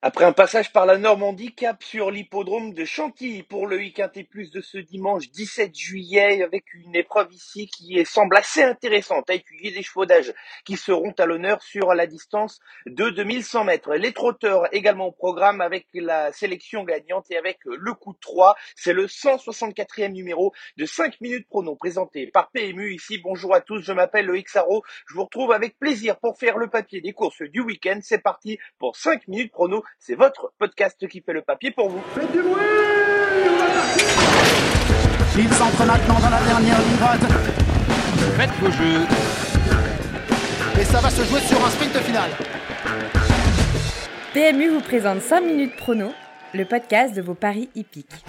Après un passage par la Normandie, cap sur l'hippodrome de Chantilly pour le week-end plus de ce dimanche 17 juillet avec une épreuve ici qui semble assez intéressante à étudier des chevaux d'âge qui seront à l'honneur sur la distance de 2100 mètres. Les trotteurs également au programme avec la sélection gagnante et avec le coup de 3. C'est le 164e numéro de 5 minutes prono présenté par PMU ici. Bonjour à tous, je m'appelle le Xaro. Je vous retrouve avec plaisir pour faire le papier des courses du week-end. C'est parti pour 5 minutes prono c'est votre podcast qui fait le papier pour vous. Faites du bruit Il s'entre maintenant dans la dernière ligne droite. Faites vos jeux. Et ça va se jouer sur un sprint final. PMU vous présente 5 minutes prono, le podcast de vos paris hippiques.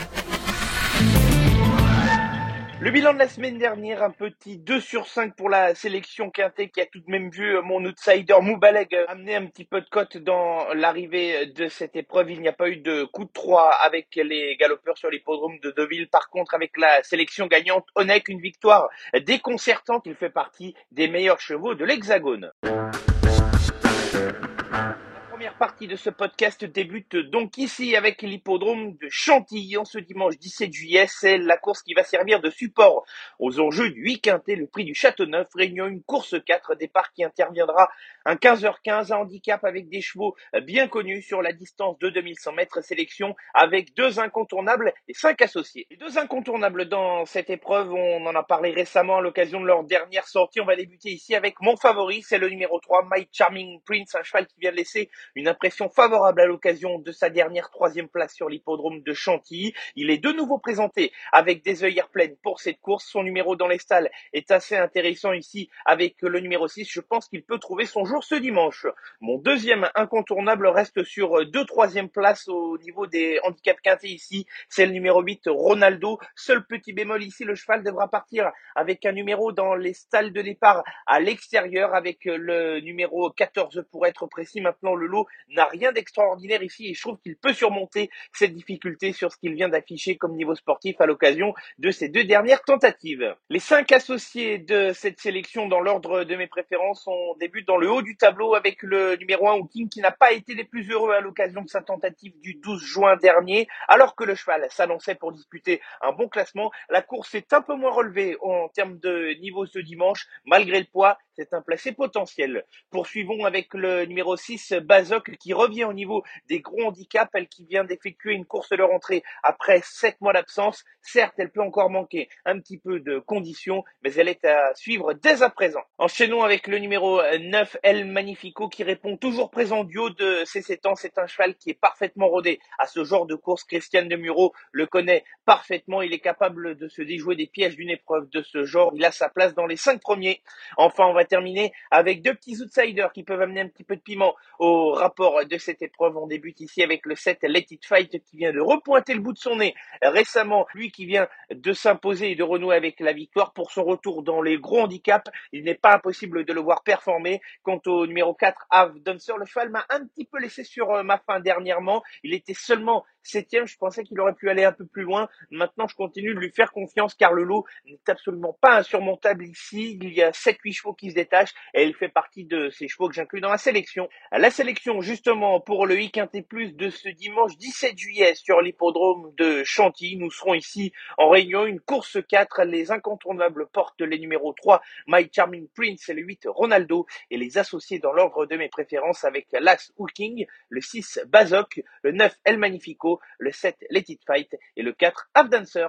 Le bilan de la semaine dernière, un petit 2 sur 5 pour la sélection quintée qui a tout de même vu euh, mon outsider Moubaleg euh, amener un petit peu de cote dans l'arrivée de cette épreuve. Il n'y a pas eu de coup de 3 avec les galopeurs sur l'hippodrome de Deauville. Par contre, avec la sélection gagnante, Onek, une victoire déconcertante. Il fait partie des meilleurs chevaux de l'Hexagone première partie de ce podcast débute donc ici avec l'hippodrome de Chantilly en ce dimanche 17 juillet. C'est la course qui va servir de support aux enjeux du 8 quintet, le prix du Châteauneuf, réunion une course 4, départ qui interviendra un 15h15 à handicap avec des chevaux bien connus sur la distance de 2100 mètres, sélection avec deux incontournables et cinq associés. Les deux incontournables dans cette épreuve, on en a parlé récemment à l'occasion de leur dernière sortie. On va débuter ici avec mon favori, c'est le numéro 3, My Charming Prince, un cheval qui vient de laisser une impression favorable à l'occasion de sa dernière troisième place sur l'hippodrome de Chantilly. Il est de nouveau présenté avec des œillères pleines pour cette course. Son numéro dans les stalles est assez intéressant ici avec le numéro 6. Je pense qu'il peut trouver son jour ce dimanche. Mon deuxième incontournable reste sur deux troisième places au niveau des handicaps quintés ici. C'est le numéro 8, Ronaldo. Seul petit bémol ici, le cheval devra partir avec un numéro dans les stalles de départ à l'extérieur avec le numéro 14 pour être précis. Maintenant, le lot n'a rien d'extraordinaire ici et je trouve qu'il peut surmonter cette difficulté sur ce qu'il vient d'afficher comme niveau sportif à l'occasion de ses deux dernières tentatives. Les cinq associés de cette sélection dans l'ordre de mes préférences, on débute dans le haut du tableau avec le numéro 1 Hooking qui n'a pas été des plus heureux à l'occasion de sa tentative du 12 juin dernier, alors que le cheval s'annonçait pour disputer un bon classement. La course est un peu moins relevée en termes de niveau ce dimanche, malgré le poids c'est un placé potentiel. Poursuivons avec le numéro 6, Qui revient au niveau des gros handicaps, elle qui vient d'effectuer une course de rentrée après sept mois d'absence. Certes, elle peut encore manquer un petit peu de conditions, mais elle est à suivre dès à présent. Enchaînons avec le numéro 9, El Magnifico, qui répond toujours présent du haut de ses 7 ans. C'est un cheval qui est parfaitement rodé à ce genre de course. Christian de le connaît parfaitement. Il est capable de se déjouer des pièges d'une épreuve de ce genre. Il a sa place dans les cinq premiers. Enfin, on va terminer avec deux petits outsiders qui peuvent amener un petit peu de piment au rapport de cette épreuve. On débute ici avec le 7 Let It Fight qui vient de repointer le bout de son nez récemment. Lui qui vient de s'imposer et de renouer avec la victoire pour son retour dans les gros handicaps. Il n'est pas impossible de le voir performer. Quant au numéro 4, Ave Dunser, le cheval m'a un petit peu laissé sur euh, ma fin dernièrement. Il était seulement septième. Je pensais qu'il aurait pu aller un peu plus loin. Maintenant, je continue de lui faire confiance car le lot n'est absolument pas insurmontable ici. Il y a 7-8 chevaux qui se détachent et il fait partie de ces chevaux que j'inclus dans la sélection. La sélection, justement, pour le week plus de ce dimanche 17 juillet sur l'hippodrome de Chantilly. Nous serons ici en réunion. Une course 4. Les incontournables portent les numéros 3, My Charming Prince et le 8, Ronaldo et les associés dans l'ordre de mes préférences avec l'As Hooking, le 6, Bazoc, le 9, El Magnifico, le 7 Let It Fight et le 4 Half Dancer.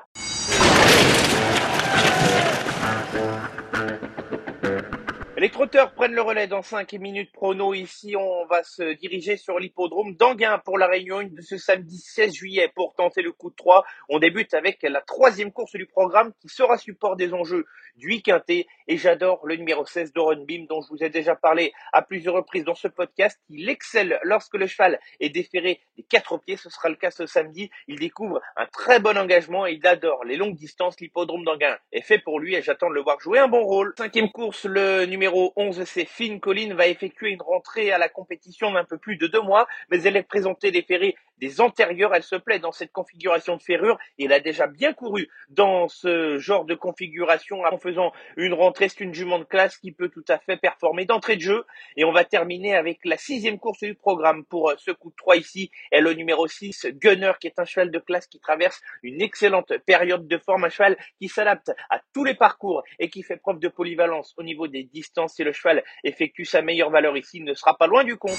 Les trotteurs prennent le relais dans 5 minutes prono. Ici, on va se diriger sur l'hippodrome d'Anguin pour la réunion de ce samedi 16 juillet pour tenter le coup de 3. On débute avec la troisième course du programme qui sera support des enjeux du 8 quintet. Et j'adore le numéro 16 d'Oren Bim dont je vous ai déjà parlé à plusieurs reprises dans ce podcast. Il excelle lorsque le cheval est déféré des quatre pieds. Ce sera le cas ce samedi. Il découvre un très bon engagement et il adore les longues distances. L'hippodrome d'Anguin est fait pour lui et j'attends de le voir jouer un bon rôle. Cinquième course, le numéro numéro 11, c'est Finn Collin, va effectuer une rentrée à la compétition d'un peu plus de deux mois, mais elle est présentée déférée des antérieures. Elle se plaît dans cette configuration de ferrure et elle a déjà bien couru dans ce genre de configuration en faisant une rentrée. C'est une jument de classe qui peut tout à fait performer d'entrée de jeu. Et on va terminer avec la sixième course du programme pour ce coup de 3 ici. Et le numéro 6, Gunner, qui est un cheval de classe qui traverse une excellente période de forme. Un cheval qui s'adapte à tous les parcours et qui fait preuve de polyvalence au niveau des distances. Si le cheval effectue sa meilleure valeur ici, il ne sera pas loin du compte.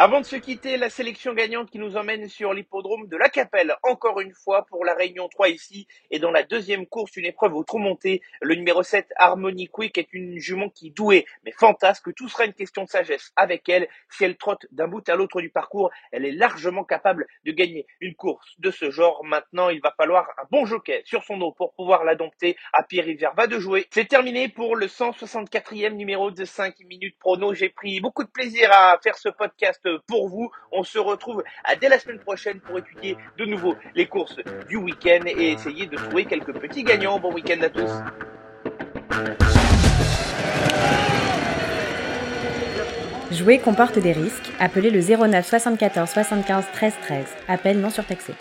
Avant de se quitter, la sélection gagnante qui nous emmène sur l'hippodrome de la Capelle, encore une fois pour la Réunion 3 ici, et dans la deuxième course, une épreuve au trou monté, le numéro 7, Harmony Quick, est une jument qui douée, mais fantasque, tout sera une question de sagesse avec elle. Si elle trotte d'un bout à l'autre du parcours, elle est largement capable de gagner une course de ce genre. Maintenant, il va falloir un bon jockey sur son dos pour pouvoir la dompter. À Pierre-Rivière va de jouer. C'est terminé pour le 164e numéro de 5 minutes prono. J'ai pris beaucoup de plaisir à faire ce podcast pour vous. On se retrouve dès la semaine prochaine pour étudier de nouveau les courses du week-end et essayer de trouver quelques petits gagnants. Bon week-end à tous. Jouer comporte des risques. Appelez le 09 74 75 13 13. Appel non surtaxé.